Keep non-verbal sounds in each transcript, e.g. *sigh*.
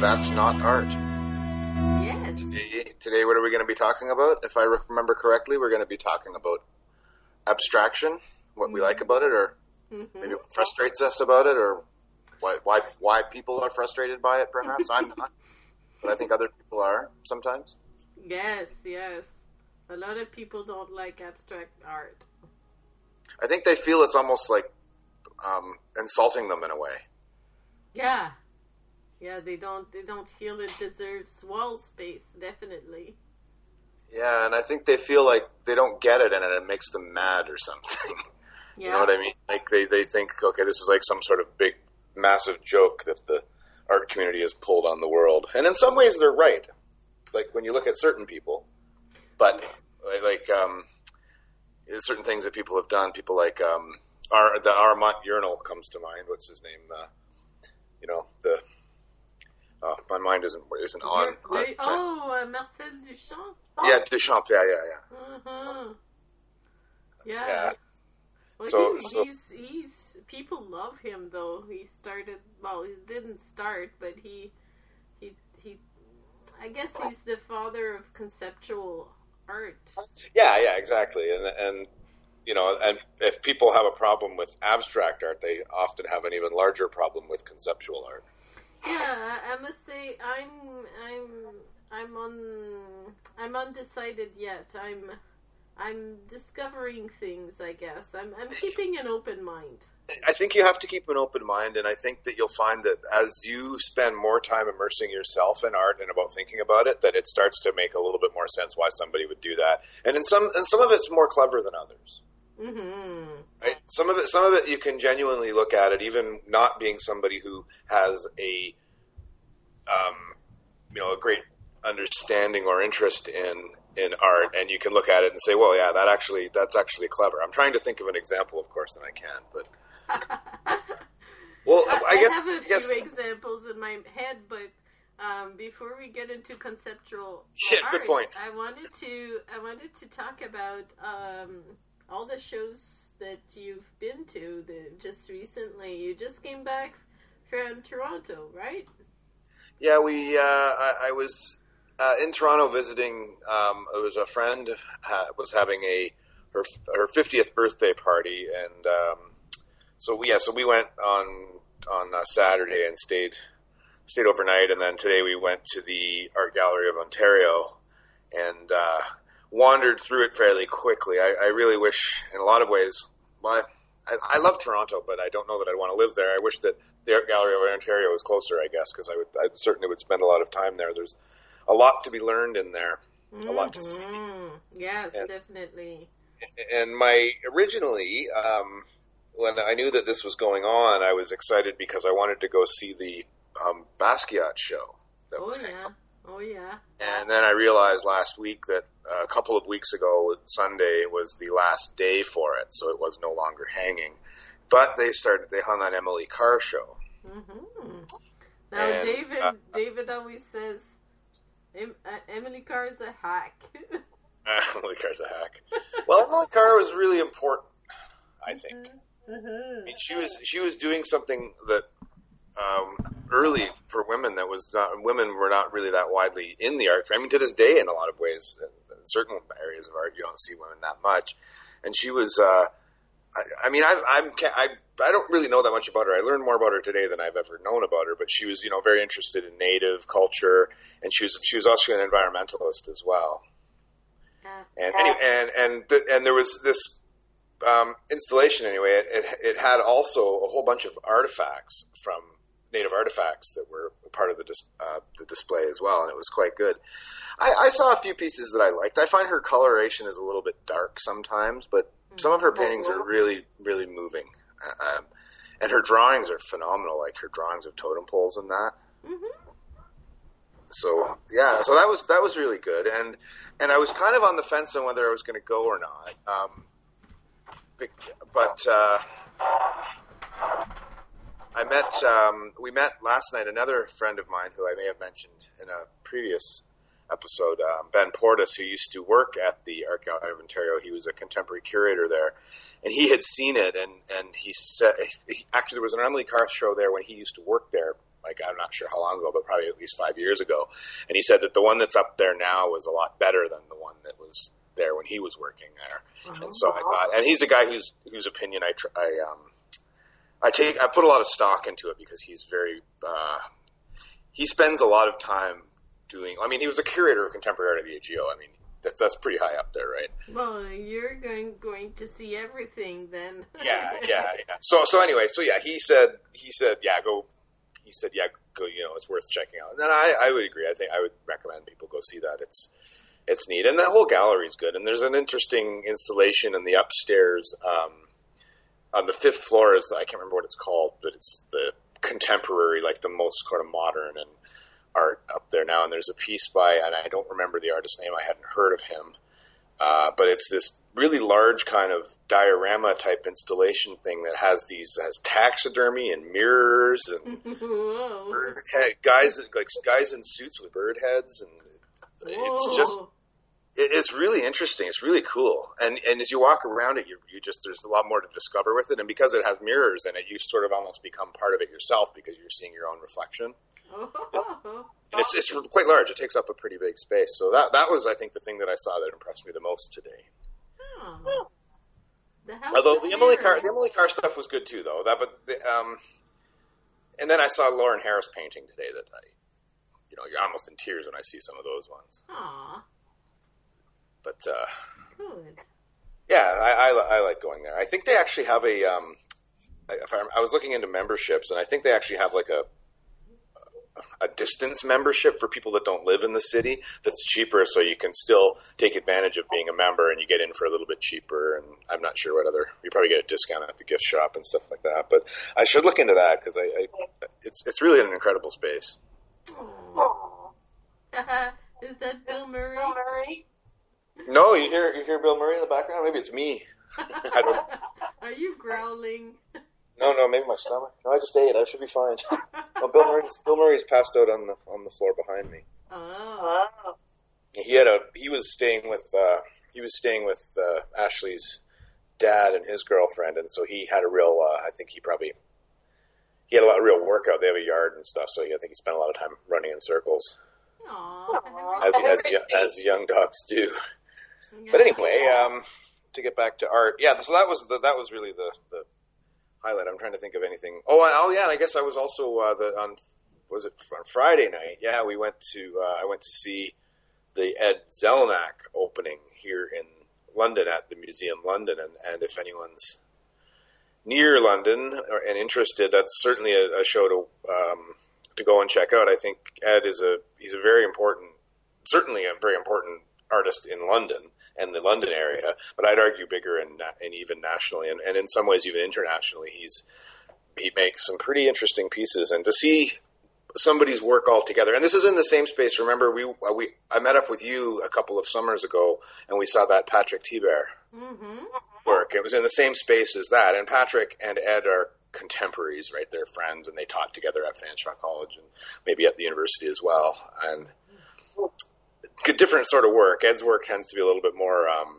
That's Not Art. Yes. Today, today, what are we going to be talking about? If I remember correctly, we're going to be talking about abstraction, what we like about it, or maybe what frustrates us about it, or why, why, why people are frustrated by it, perhaps. I'm not, *laughs* but I think other people are sometimes. Yes, yes. A lot of people don't like abstract art. I think they feel it's almost like um, insulting them in a way. Yeah. Yeah, they don't they don't feel it deserves wall space, definitely. Yeah, and I think they feel like they don't get it and it makes them mad or something. Yeah. *laughs* You know what I mean? Like they, they think, okay, this is like some sort of big, massive joke that the art community has pulled on the world. And in some ways, they're right. Like when you look at certain people, but like um, there's certain things that people have done. People like um, our the Armand Urinal comes to mind. What's his name? Uh, you know the. Uh, my mind isn't isn't on. On- oh, uh, Marcel Duchamp. yeah, Duchamp. Yeah, yeah, yeah. Uh-huh. Yeah. Yeah. Well, So- he, so- he's he's people love him though. He started well, he didn't start, but he he he. I guess he's the father of conceptual art. Yeah, yeah, exactly. And and you know, and if people have a problem with abstract art, they often have an even larger problem with conceptual art. Yeah, I, must say I'm I'm I'm on I'm undecided yet. I'm I'm discovering things. I guess I'm I'm keeping an open mind. I think you have to keep an open mind, and I think that you'll find that as you spend more time immersing yourself in art and about thinking about it, that it starts to make a little bit more sense why somebody would do that. And in some, and some of it's more clever than others. Mm-hmm. Right? Some of it, some of it, you can genuinely look at it, even not being somebody who has a, um, you know, a great understanding or interest in in art, and you can look at it and say, "Well, yeah, that actually that's actually clever." I'm trying to think of an example, of course, and I can, but *laughs* well, I, guess I, guess have a I guess few examples in my head, but um, before we get into conceptual Yeah, art, good point. I wanted to I wanted to talk about um, all the shows that you've been to just recently. You just came back from Toronto, right? Yeah, we. Uh, I, I was uh, in Toronto visiting. Um, it was a friend ha, was having a her her fiftieth birthday party, and um, so we, yeah, so we went on on Saturday and stayed stayed overnight, and then today we went to the Art Gallery of Ontario and uh, wandered through it fairly quickly. I, I really wish, in a lot of ways, well, I, I love Toronto, but I don't know that I'd want to live there. I wish that the Art Gallery of Ontario was closer, I guess, because I would I certainly would spend a lot of time there. There's a lot to be learned in there, a lot to see. Mhm. Yes, And- definitely. And my originally, um, when I knew that this was going on, I was excited because I wanted to go see the um, Basquiat show that Oh was hanging yeah. Oh yeah. And then I realized last week that uh, a couple of weeks ago, Sunday was the last day for it, so it was no longer hanging. But they started; they hung on Emily Carr show. hmm Now, And, David, uh, David always says uh, Emily Carr is a hack. *laughs* Emily Carr's a hack. Well, Emily Carr was really important, I think. I mean, she was she was doing something that um, early for women that was not women were not really that widely in the art. I mean, to this day, in a lot of ways, in certain areas of art, you don't see women that much. And she was. Uh, I, I mean, I, I'm I I don't really know that much about her. I learned more about her today than I've ever known about her. But she was, you know, very interested in native culture, and she was she was also an environmentalist as well and any, and and th- and there was this um, installation anyway. It, it it had also a whole bunch of artifacts from native artifacts that were part of the dis- uh, the display as well, and it was quite good. I, I saw a few pieces that I liked. I find her coloration is a little bit dark sometimes, but some of her paintings are really really moving, uh, um, and her drawings are phenomenal. Like her drawings of totem poles and that hmm so yeah, so that was that was really good, and and I was kind of on the fence on whether I was going to go or not. Um, but uh, I met um, we met last night another friend of mine who I may have mentioned in a previous episode, um, Ben Portis, who used to work at the Art Gallery of Ontario. He was a contemporary curator there, and he had seen it, and and he said he, actually there was an Emily Carr show there when he used to work there like I'm not sure how long ago, but probably at least five years ago. And he said that the one that's up there now was a lot better than the one that was there when he was working there. Uh-huh. And so I thought, and he's a guy whose whose opinion I tr- I um I take I put a lot of stock into it because he's very uh, he spends a lot of time doing. I mean, he was a curator of contemporary art at the AGO. I mean, that's that's pretty high up there, right? Well, you're going going to see everything then. *laughs* Yeah, yeah, yeah. So so anyway, so yeah, he said he said yeah, go. He said yeah, go. You know, it's worth checking out. And then I I would agree. I think I would recommend people go see that. It's it's neat, and the whole gallery is good. And there's an interesting installation in the upstairs. Um, on the fifth floor is I can't remember what it's called, but it's the contemporary, like the most kind of modern and art up there now. And there's a piece by, and I don't remember the artist's name. I hadn't heard of him, uh, but it's this really large kind of diorama type installation thing that has these has taxidermy and mirrors and *laughs* bird head, guys like guys in suits with bird heads and it's just Whoa. It's really interesting. It's really cool, and and as you walk around it, you you just there's a lot more to discover with it, and because it has mirrors in it, you sort of almost become part of it yourself because you're seeing your own reflection. *laughs* And it's it's quite large. It takes up a pretty big space. So that that was, I think, the thing that I saw that impressed me the most today. Oh. The Although of the Emily Carr the Emily Carr stuff was good too, though. That but the, um, and then I saw Lawren Harris painting today that I, you know, you're almost in tears when I see some of those ones. Aw, But uh, good. Yeah, I, I, I like going there. I think they actually have a. Um, I- if I, I was looking into memberships, and I think they actually have like a a distance membership for people that don't live in the city. That's cheaper, so you can still take advantage of being a member, and you get in for a little bit cheaper. And I'm not sure what other. You probably get a discount at the gift shop and stuff like that. But I should look into that because I, I it's it's really an incredible space. *laughs* Is that Bill Murray? Bill Murray. No, you hear you hear Bill Murray in the background? Maybe it's me. I don't. *laughs* Are you growling? No, no, maybe my stomach. No, I just ate. I should be fine. No, Bill Murray's Bill Murray's passed out on the on the floor behind me. Oh. He had a he was staying with uh, he was staying with uh, Ashley's dad and his girlfriend, and so he had a real. Uh, I think he probably he had a lot of real workout. They have a yard and stuff, so I think he spent a lot of time running in circles, Aw. as as as young dogs do. But anyway, um, to get back to art, yeah. So that was the, that was really the, the highlight. I'm trying to think of anything. Oh, oh yeah. I guess I was also uh, the on was it on Friday night? Yeah, we went to uh, I went to see the Ed Zelenak opening here in London at the Museum London, and, and if anyone's near London and interested, that's certainly a, a show to um, to go and check out. I think Ed is a he's a very important, certainly a very important artist in London and the London area, but I'd argue bigger and, and even nationally, and, and in some ways even internationally. He's he makes some pretty interesting pieces, and to see somebody's work all together, and this is in the same space. Remember, we uh, we I met up with you a couple of summers ago, and we saw that Patrick Thibert Mm-hmm. work. It was in the same space as that, and Patrick and Ed are contemporaries, right? They're friends, and they taught together at Fanshawe College and maybe at the university as well. And different sort of work. Ed's work tends to be a little bit more, um,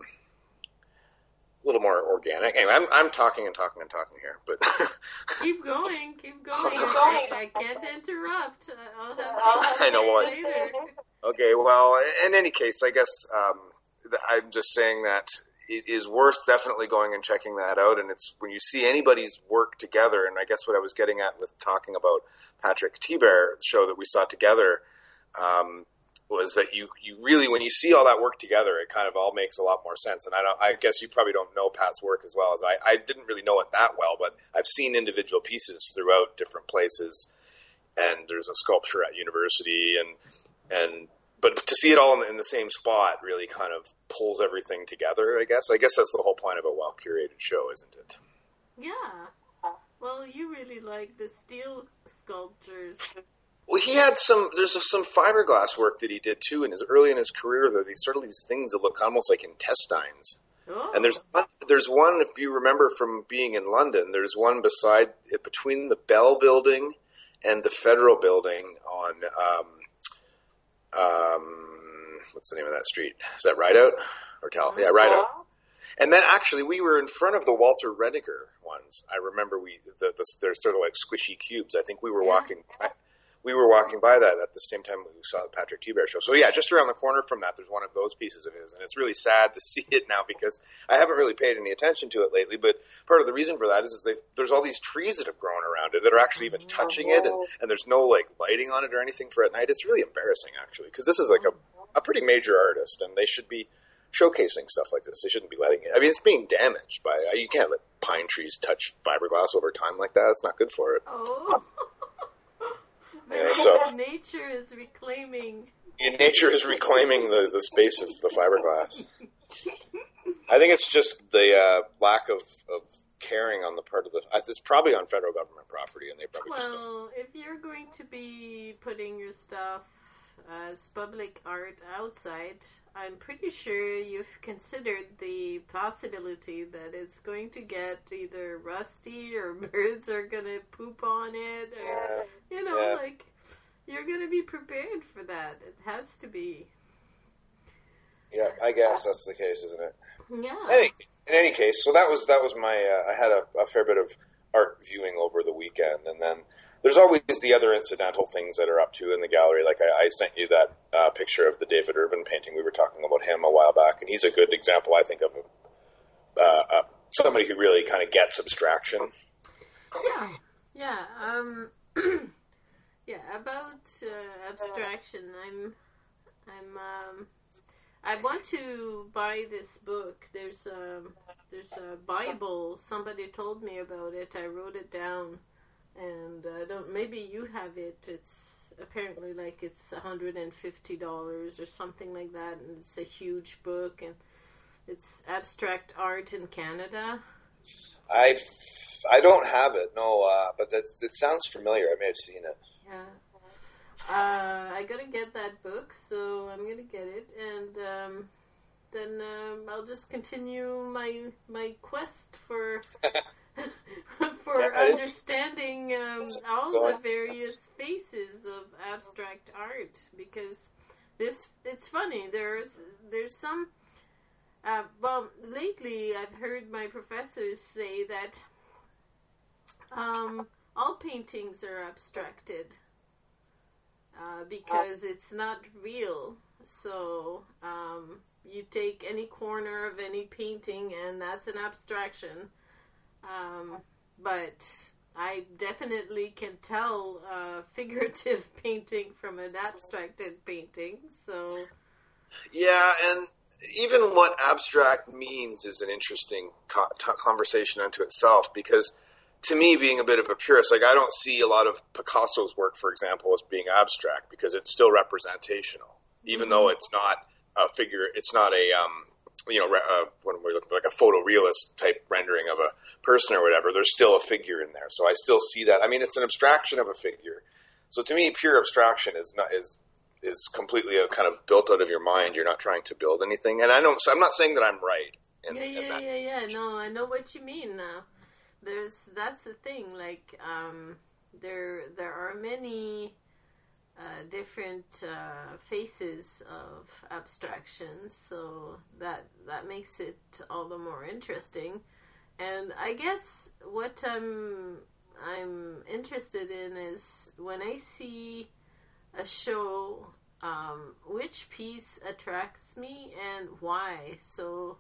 a little more organic. Anyway, I'm I'm talking and talking and talking here, but *laughs* Keep going, keep going. Keep I, going. I can't interrupt. I'll have I'll I know what- say later. Okay, well, in any case, I guess um, I'm just saying that it is worth definitely going and checking that out. And it's when you see anybody's work together, and I guess what I was getting at with talking about Patrick Thibert show that we saw together um, was that you you really when you see all that work together, it kind of all makes a lot more sense. And I don't, I guess you probably don't know Pat's work as well as I. I didn't really know it that well, but I've seen individual pieces throughout different places. And there's a sculpture at university, and and but to see it all in the, in the same spot really kind of pulls everything together. I guess. I guess that's the whole point of a well curated show, isn't it? Yeah. Well, you really like the steel sculptures. Well, he had some. There's some fiberglass work that he did too, in his early in his career. There, these sort of these things that look almost like intestines. Oh. And there's one, there's one if you remember from being in London. There's one beside between the Bell Building and the Federal Building on um, um, what's the name of that street? Is that Ridout or Cal? Yeah, Ridout. And then actually, we were in front of the Walter Redinger ones. I remember we the, the, they're sort of like squishy cubes. I think we were Yeah. walking. We were walking by that at the same time we saw the Patrick Thibert show. So yeah, just around the corner from that, there's one of those pieces of his, and it's really sad to *laughs* see it now because I haven't really paid any attention to it lately. But part of the reason for that is, is there's all these trees that have grown around it that are actually even touching it, and, and there's no like lighting on it or anything for at night. It's really embarrassing actually because this is like a, a pretty major artist, and they should be showcasing stuff like this. They shouldn't be letting it. I mean, it's being damaged by. Uh, you can't let pine trees touch fiberglass over time like that. It's not good for it. Oh. Yeah, *laughs* so nature is reclaiming. Yeah, nature is reclaiming the, the space of the fiberglass. I think it's just the uh, lack of, of caring on the part of the. It's probably on federal government property, and they probably well, if you're going to be putting your stuff as public art outside, I'm pretty sure you've considered the possibility that it's going to get either rusty or *laughs* birds are going to poop on it, or Yeah. you know, Yeah. like you're going to be prepared for that. It has to be. Yeah, I guess that's the case, isn't it? Yeah. Any, in any case, so that was that was my. Uh, I had a, a fair bit of art viewing over the weekend, and then there's always the other incidental things that are up to in the gallery. Like I, I sent you that uh, picture of the David Urban painting. We were talking about him a while back, and he's a good example, I think, of a, uh, uh, somebody who really kind of gets abstraction. Yeah, yeah. Um, *clears throat* yeah. About uh, abstraction, I'm, I'm, um, I want to buy this book. There's um, there's a Bible. Somebody told me about it. I wrote it down, and I don't. Maybe you have it. It's apparently like it's hundred and fifty dollars or something like that, and it's a huge book, and it's abstract art in Canada. I I don't have it, no, uh, but that's, it sounds familiar. I may have seen it. Yeah. Uh, I gotta get that book, so I'm gonna get it, and um, then um, I'll just continue my my quest for *laughs* for Yeah, understanding um, all the various faces of abstract art because this it's funny. There's there's some. Uh, well, lately I've heard my professors say that um, all paintings are abstracted uh, because it's not real. So um, you take any corner of any painting, and that's an abstraction. Um, but I definitely can tell a figurative *laughs* painting from an abstracted painting. So Yeah, and even what abstract means is an interesting co- t- conversation unto itself because to me, being a bit of a purist, like I don't see a lot of Picasso's work, for example, as being abstract because it's still representational, even though it's not a figure, it's not a, um, you know, uh, when we're looking like a photorealist type rendering of a person or whatever, there's still a figure in there. So I still see that. I mean, it's an abstraction of a figure. So to me, pure abstraction is not is is completely a kind of built out of your mind. You're not trying to build anything. And I don't. So I'm not saying that I'm right. In, yeah, yeah, yeah, yeah. No, I know what you mean now. There's that's the thing. Like, um, there there are many uh, different uh, faces of abstractions, so that that makes it all the more interesting. And I guess what I'm I'm interested in is when I see a show, um, which piece attracts me and why. So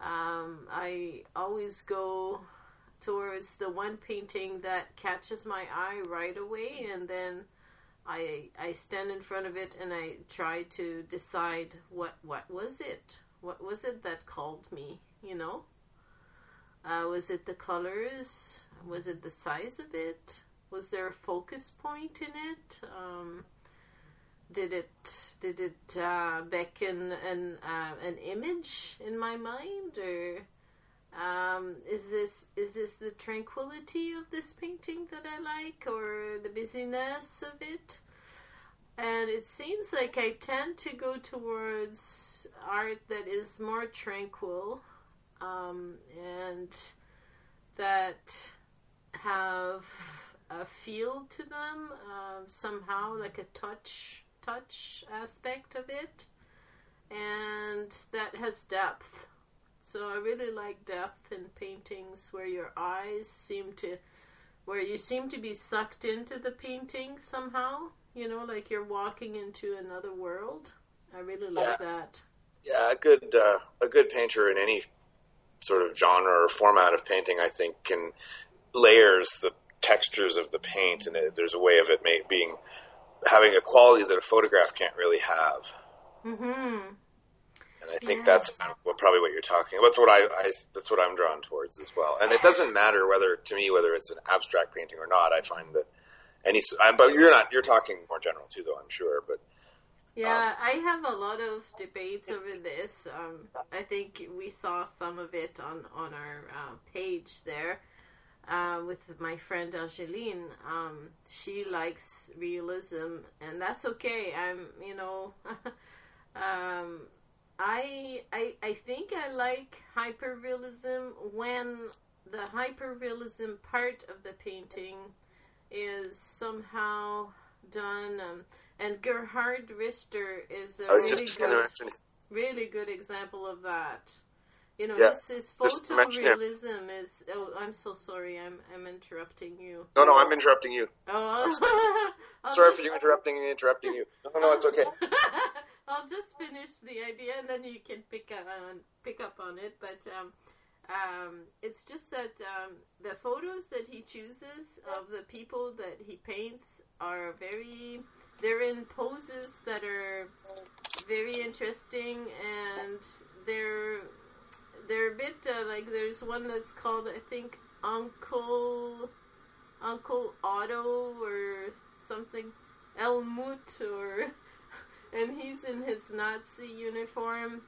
um, I always go towards the one painting that catches my eye right away, and then I I stand in front of it and I try to decide what what was it, what was it that called me, you know. Uh, was it the colors? Was it the size of it? Was there a focus point in it? Um, did it did it uh, beckon an uh, an image in my mind, or um, is this is this the tranquility of this painting that I like, or the busyness of it? And it seems like I tend to go towards art that is more tranquil, um, and that have a feel to them um, somehow, like a touch touch aspect of it, and that has depth. So I really like depth in paintings where your eyes seem to where you seem to be sucked into the painting somehow. You know, like you're walking into another world. I really like Yeah. that. Yeah, a good uh, a good painter in any sort of genre or format of painting, I think, can layers the textures of the paint, and there's a way of it may, being having a quality that a photograph can't really have. Mm-hmm. And I think Yes. that's kind of what, probably what you're talking. That's what I, I that's what I'm drawn towards as well. And it doesn't matter whether to me whether it's an abstract painting or not. I find that any, but you're not you're talking more general too, though I'm sure. But Yeah, I have a lot of debates over this. Um, I think we saw some of it on on our uh, page there uh, with my friend Angeline. Um, she likes realism, and that's okay. I'm, you know, *laughs* um, I I I think I like hyperrealism when the hyperrealism part of the painting is somehow done. Um, and Gerhard Richter is a really just going to good, really good example of that. You know, Yeah, his, his just to mention him. photorealism is. Oh, I'm so sorry. I'm I'm interrupting you. No, no, I'm interrupting you. Oh, *laughs* Sorry for you interrupting and interrupting you. No, no, it's okay. *laughs* I'll just finish the idea and then you can pick up on pick up on it. But um, um, it's just that um, the photos that he chooses of the people that he paints are very. They're in poses that are very interesting and they're they're a bit uh, like there's one that's called I think Uncle Uncle Otto or something Elmut or and he's in his Nazi uniform.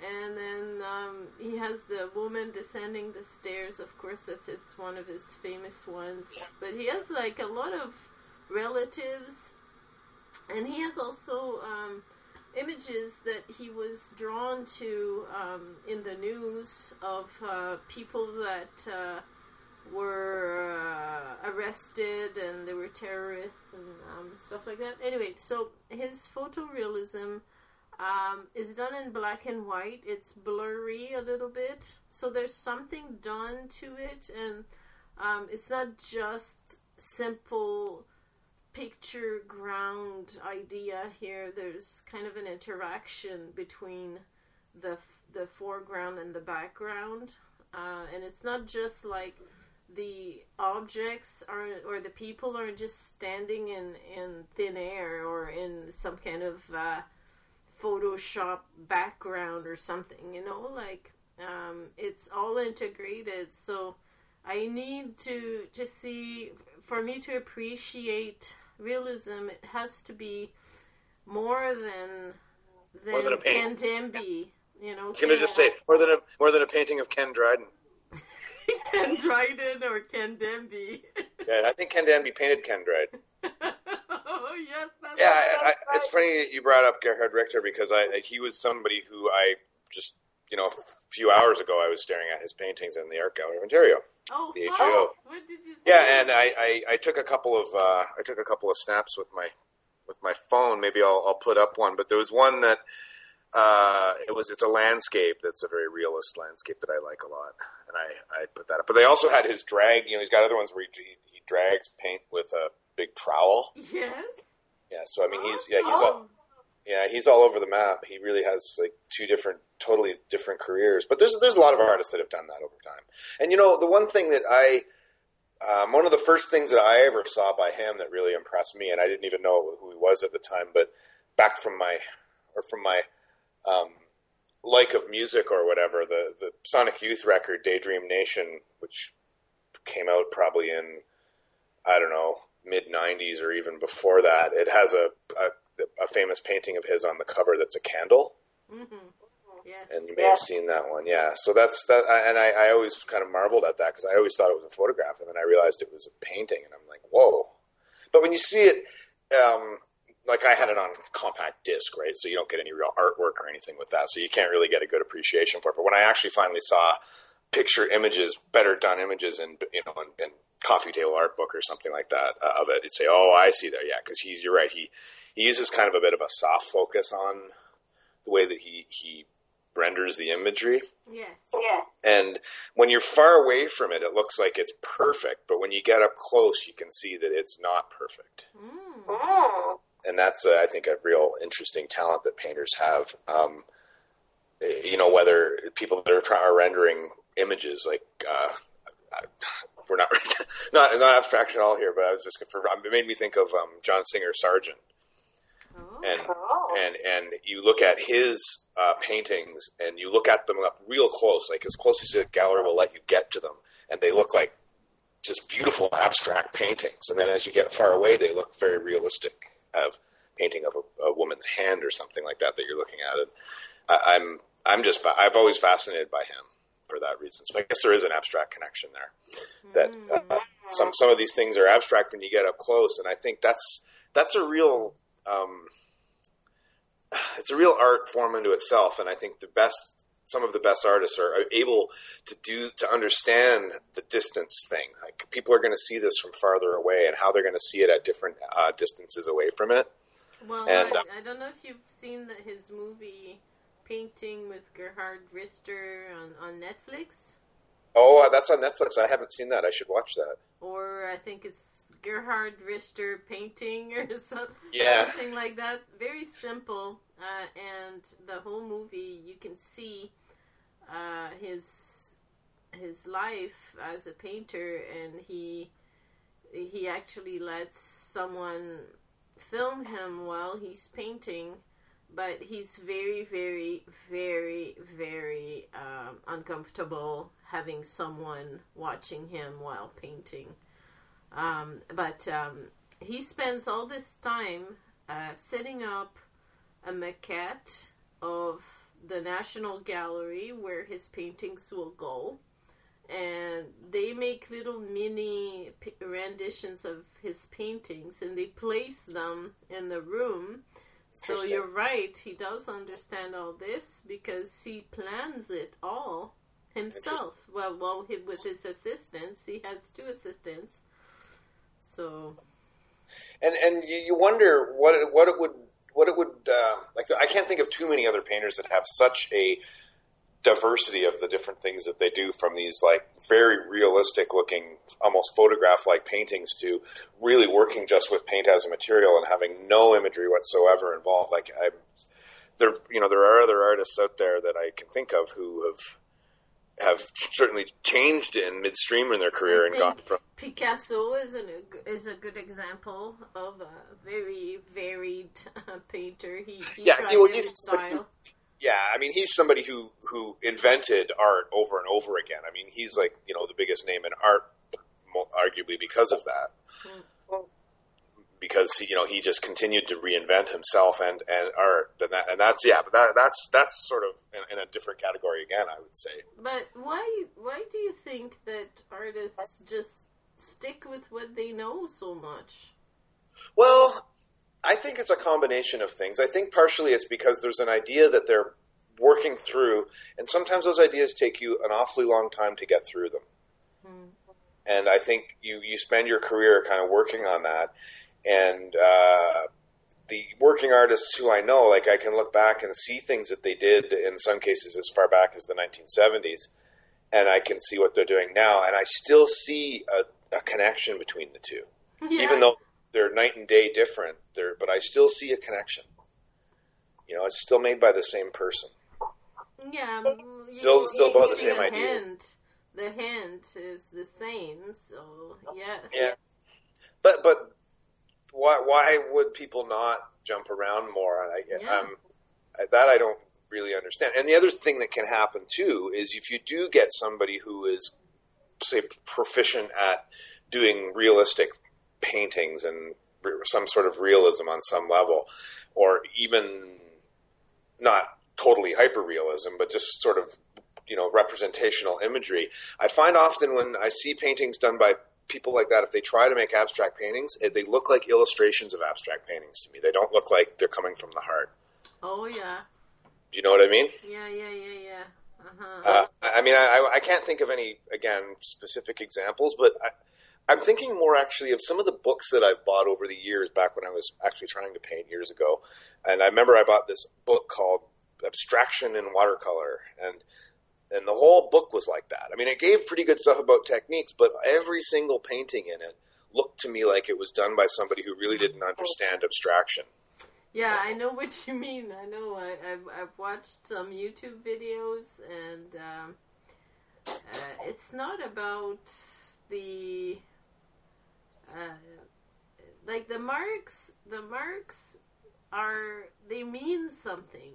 And then um, he has the woman descending the stairs. Of course that's his, one of his famous ones. But he has like a lot of relatives. And he has also um, images that he was drawn to um, in the news of uh, people that uh, were uh, arrested and they were terrorists and um, stuff like that. Anyway, so his photorealism um, is done in black and white. It's blurry a little bit, so there's something done to it, and um, it's not just simple picture ground idea here. There's kind of an interaction between the the foreground and the background, uh, and it's not just like the objects are or the people are just standing in in thin air or in some kind of uh, Photoshop background or something. You know, like um, it's all integrated. So I need to to see for me to appreciate realism. It has to be more than than, More than a painting. Danby. You know, I was to just say more than a more than a painting of Ken Dryden. *laughs* Ken Dryden or Ken Danby. Yeah, I think Ken Danby painted Ken Dryden. *laughs* oh yes, that's Yeah, I, I, it's funny that you brought up Gerhard Richter because I he was somebody who I just you know a few hours ago I was staring at his paintings in the Art Gallery of Ontario. Oh, the. HAO. What did you say? Yeah, and I, I, I took a couple of uh, I took a couple of snaps with my with my phone. Maybe I'll, I'll put up one, but there was one that uh, it was it's a landscape that's a very realist landscape that I like a lot, and I, I put that up. But they also had his drag. You know, he's got other ones where he, he, he drags paint with a big trowel. Yes. Yeah, so I mean he's yeah he's all yeah he's all over the map. He really has like two different totally different careers. But there's there's a lot of artists that have done that over time. And you know the one thing that I um, one of the first things that I ever saw by him that really impressed me, and I didn't even know who he was at the time, but back from my or from my um, like of music or whatever, the the Sonic Youth record Daydream Nation, which came out probably in I don't know mid '90s or even before that. It has a, a a famous painting of his on the cover that's a candle Mm-hmm. Yes. and you may have seen that one. Yeah, so that's that, and I, I always kind of marveled at that because I always thought it was a photograph, and then I realized it was a painting, and I'm like, whoa! But when you see it, um, like I had it on compact disc, right? So you don't get any real artwork or anything with that, so you can't really get a good appreciation for it. But when I actually finally saw picture images, better done images, in you know, in, in coffee table art book or something like that uh, of it, you'd say, oh, I see there, yeah, because he's you're right, he he uses kind of a bit of a soft focus on the way that he he renders the imagery. Yes. Yeah. And when you're far away from it, it looks like it's perfect. But when you get up close, you can see that it's not perfect. Mm. Mm. And that's, uh, I think, a real interesting talent that painters have. Um, you know, whether people that are trying are rendering images like uh, I- we're not *laughs* not not abstraction at all here, but I was just for it made me think of um, John Singer Sargent. Oh. and and and you look at his uh, paintings and you look at them up real close, like as close as the gallery will let you get to them, and they look like just beautiful abstract paintings. And then as you get far away, they look very realistic, of painting of a, a woman's hand or something like that that you're looking at. And I, I'm I'm just I've always fascinated by him for that reason. So I guess there is an abstract connection there. That uh, some some of these things are abstract when you get up close, and I think that's that's a real um, it's a real art form unto itself, and I think the best some of the best artists are able to do to understand the distance thing. Like people are going to see this from farther away, and how they're going to see it at different uh, distances away from it. Well, And, I, uh, I don't know if you've seen the, his movie Painting with Gerhard Richter on, on Netflix, Oh, that's on Netflix. I haven't seen that. I should watch that. or I think it's Gerhard Richter Painting or *laughs* some, Yeah. something like that. Very simple, uh, and the whole movie you can see uh, his his life as a painter, and he he actually lets someone film him while he's painting, but he's very, very, very, very um, uncomfortable having someone watching him while painting. Um, but um, he spends all this time uh, setting up a maquette of the National Gallery where his paintings will go. And they make little mini renditions of his paintings and they place them in the room. So you're right, he does understand all this because he plans it all himself. Well, well, with his assistants, he has two assistants. So and and you, wonder what it, what it would what it would uh, like. I can't think of too many other painters that have such a diversity of the different things that they do, from these like very realistic looking, almost photograph like paintings to really working just with paint as a material and having no imagery whatsoever involved. Like I'm there, you know, there are other artists out there that I can think of who have have certainly changed in midstream in their career and gone from Picasso is an, is a good example of a very varied uh, painter. He, he Yeah, he- well, he's- style. Yeah, I mean, he's somebody who who invented art over and over again. I mean, he's like you know the biggest name in art, arguably because of that. Mm. Because he, you know he just continued to reinvent himself and and art, and that and that's yeah, but that that's that's sort of in, in a different category again, I would say. But why why do you think that artists just stick with what they know so much? Well, I think it's a combination of things. I think partially it's because there's an idea that they're working through, and sometimes those ideas take you an awfully long time to get through them. Hmm. And I think you, you spend your career kind of working on that. And uh, the working artists who I know, like I can look back and see things that they did in some cases as far back as the 1970s, and I can see what they're doing now, and I still see a, a connection between the two Yeah. even though they're night and day different. They're, but I still see a connection. You know, it's still made by the same person. yeah, mm, you Still- still you about the same the ideas. The hint is the same, so yes. Yeah. But but why why would people not jump around more? I, Yeah. um, that I don't really understand. And the other thing that can happen too is if you do get somebody who is say proficient at doing realistic paintings and some sort of realism on some level, or even not totally hyper realism, but just sort of you know representational imagery. I find often when I see paintings done by people like that, if they try to make abstract paintings, eh, they look like illustrations of abstract paintings to me. They don't look like they're coming from the heart. Oh yeah, Do you know what I mean? yeah, yeah, yeah, yeah. Uh-huh. Uh, I I mean, I, I can't think of any again specific examples, but I, I'm thinking more actually of some of the books that I've bought over the years. Back when I was actually trying to paint years ago, and I remember I bought this book called abstraction in watercolor and and the whole book was like that. I mean, it gave pretty good stuff about techniques, but every single painting in it looked to me like it was done by somebody who really didn't understand abstraction. Yeah, I know what you mean. I know. I, have I've watched some YouTube videos, and um, uh, it's not about the uh, like the marks. The marks are they mean something,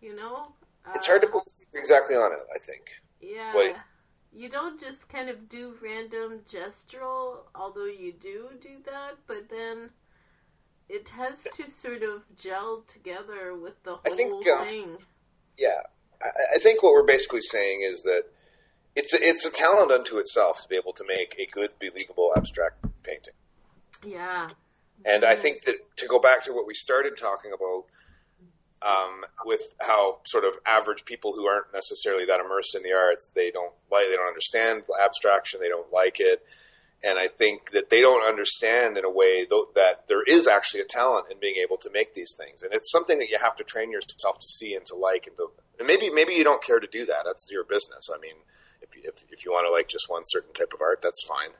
you know. It's hard to put exactly on it. I think. Yeah. Wait. You don't just kind of do random gestural, although you do do that, but then it has to sort of gel together with the whole think, uh, thing. Yeah, I, I, think what we're basically saying is that it's a, it's a talent unto itself to be able to make a good, believable abstract painting. Yeah. And I think that to go back to what we started talking about um, with how sort of average people who aren't necessarily that immersed in the arts, they don't like, they don't understand abstraction, they don't like it, and I think that they don't understand in a way that there is actually a talent in being able to make these things, and it's something that you have to train yourself to see and to like, and, to, and maybe maybe you don't care to do that. That's your business. I mean, if if, if you want to like just one certain type of art, that's fine.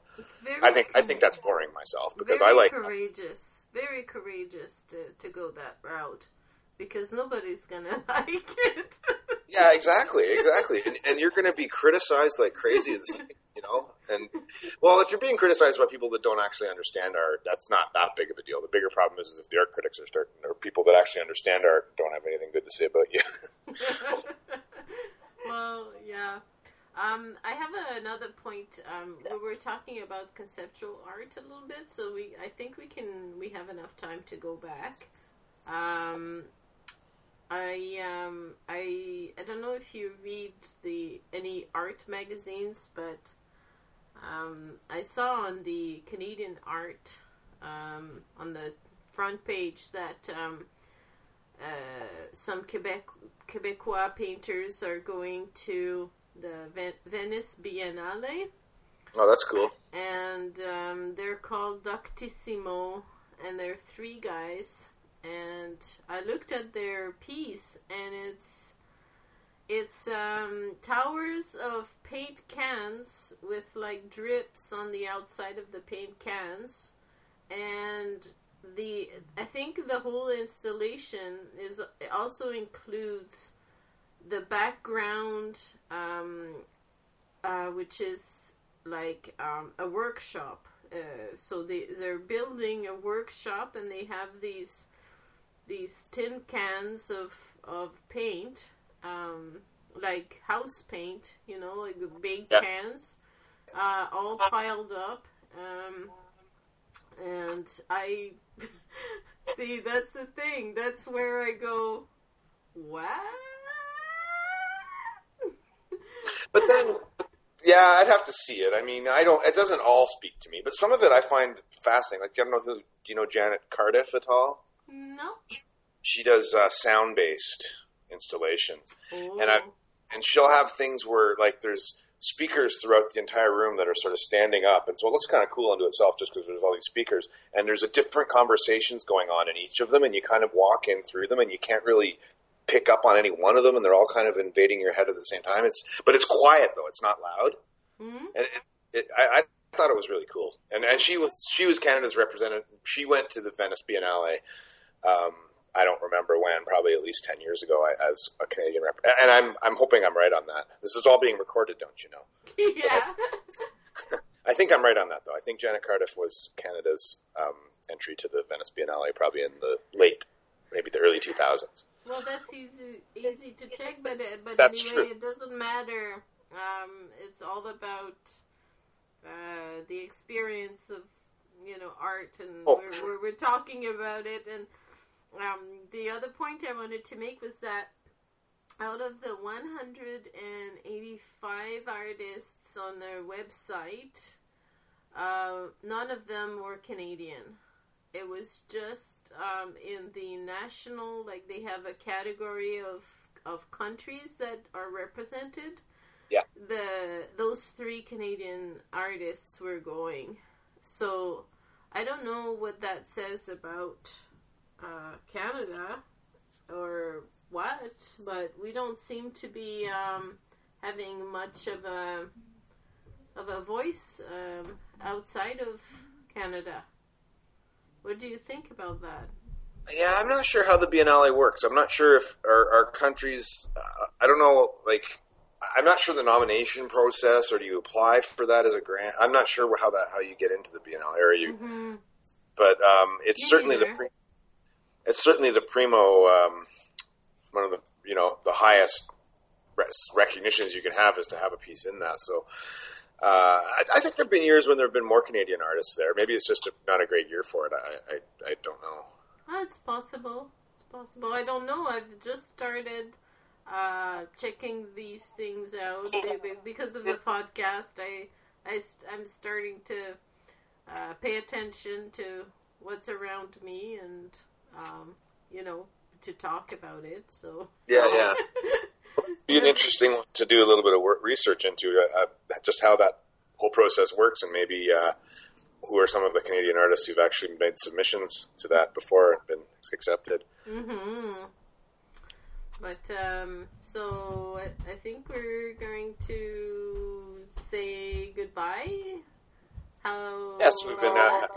I think I think that's boring myself because I like courageous, very courageous to to go that route because nobody's gonna *laughs* like it. yeah, exactly, exactly, and, and you're gonna be criticized like crazy. you know, and well, if you're being criticized by people that don't actually understand art, that's not that big of a deal. The bigger problem is, is if the art critics are starting, or people that actually understand art don't have anything good to say about you. *laughs* well, yeah. Um, I have a, another point. Um, we were talking about conceptual art a little bit, so we I think we can we have enough time to go back. Um, I um I I don't know if you read the any art magazines, but um, I saw on the Canadian Art um, on the front page that um, uh, some Quebec Quebecois painters are going to the Ven- Venice Biennale. Oh, that's cool. And um, they're called Doctissimo, and they're three guys and I looked at their piece, and it's it's um, towers of paint cans with like drips on the outside of the paint cans, and the I think the whole installation is also includes the background, um, uh, which is like um, a workshop. Uh, so they they're building a workshop, and they have these these tin cans of of paint, um, like house paint, you know, like the big yeah. cans, uh, all piled up. Um, and I *laughs* see that's the thing. That's where I go. What? *laughs* but then, yeah, I'd have to see it. I mean, I don't. It doesn't all speak to me, but some of it I find fascinating. Like, I don't know who. Do you know Janet Cardiff at all? No. She does uh, sound based installations, Ooh. and I and she'll have things where like there's speakers throughout the entire room that are sort of standing up, and so it looks kind of cool unto itself just because there's all these speakers, and there's a different conversations going on in each of them, and you kind of walk in through them, and you can't really pick up on any one of them, and they're all kind of invading your head at the same time. It's but it's quiet though; it's not loud, mm-hmm. and it, it, I, I thought it was really cool. And and she was she was Canada's representative. She went to the Venice Biennale. Um, I don't remember when, probably at least ten years ago, as a Canadian rep. And I'm I'm hoping I'm right on that. This is all being recorded, don't you know? *laughs* Yeah. I think I'm right on that, though. I think Janet Cardiff was Canada's um, entry to the Venice Biennale, probably in the late, maybe the early 2000s. Well, that's easy easy to check, but uh, but that's anyway, true. it doesn't matter. Um, it's all about uh, the experience of you know art, and oh, we're, we're, we're talking about it, and um, the other point I wanted to make was that out of the 185 artists on their website, uh, none of them were Canadian. It was just um, in the national, like they have a category of of countries that are represented. Yeah. The those three Canadian artists were going. So I don't know what that says about uh, Canada or what, but we don't seem to be um, having much of a of a voice um, outside of Canada. What do you think about that? Yeah, I'm not sure how the Biennale works. I'm not sure if our, our countries. Uh, I don't know. Like, I'm not sure the nomination process, or do you apply for that as a grant? I'm not sure how that how you get into the Biennale. Or you, Mm-hmm. but um, it's Me certainly the pre- it's certainly the primo um, one of the you know the highest recognitions you can have is to have a piece in that. So. Uh, I, I think there have been years when there have been more Canadian artists there. Maybe it's just a, not a great year for it. I, I, I don't know. Oh, it's possible. It's possible. I don't know. I've just started uh, checking these things out because of the podcast. I, I I'm starting to uh, pay attention to what's around me and um, you know to talk about it. So Yeah, yeah. *laughs* be an interesting one to do a little bit of work, research into uh, uh, just how that whole process works, and maybe uh, who are some of the Canadian artists who've actually made submissions to that before and been accepted. hmm But um, so I- think we're going to say goodbye. How? Yes, we've been at.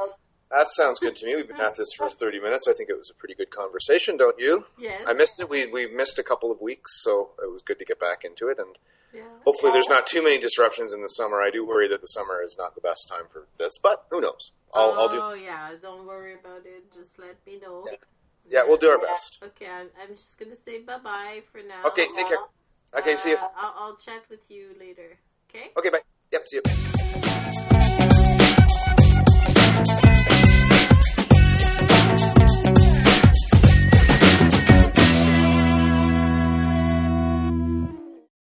That sounds good to me. We've been at this for *laughs* thirty minutes. I think it was a pretty good conversation, don't you? Yes. I missed it. We we missed a couple of weeks, so it was good to get back into it. And Yeah. hopefully, there's not too many disruptions in the summer. I do worry that the summer is not the best time for this, but who knows? I'll, I'll do. Oh yeah, don't worry about it. Just let me know. Yeah. Yeah, we'll do our best. Okay, I'm, I'm just gonna say bye bye for now. Okay, take care. Okay, see you. Uh, I'll, I'll chat with you later. Okay. Okay, bye. Yep, see you.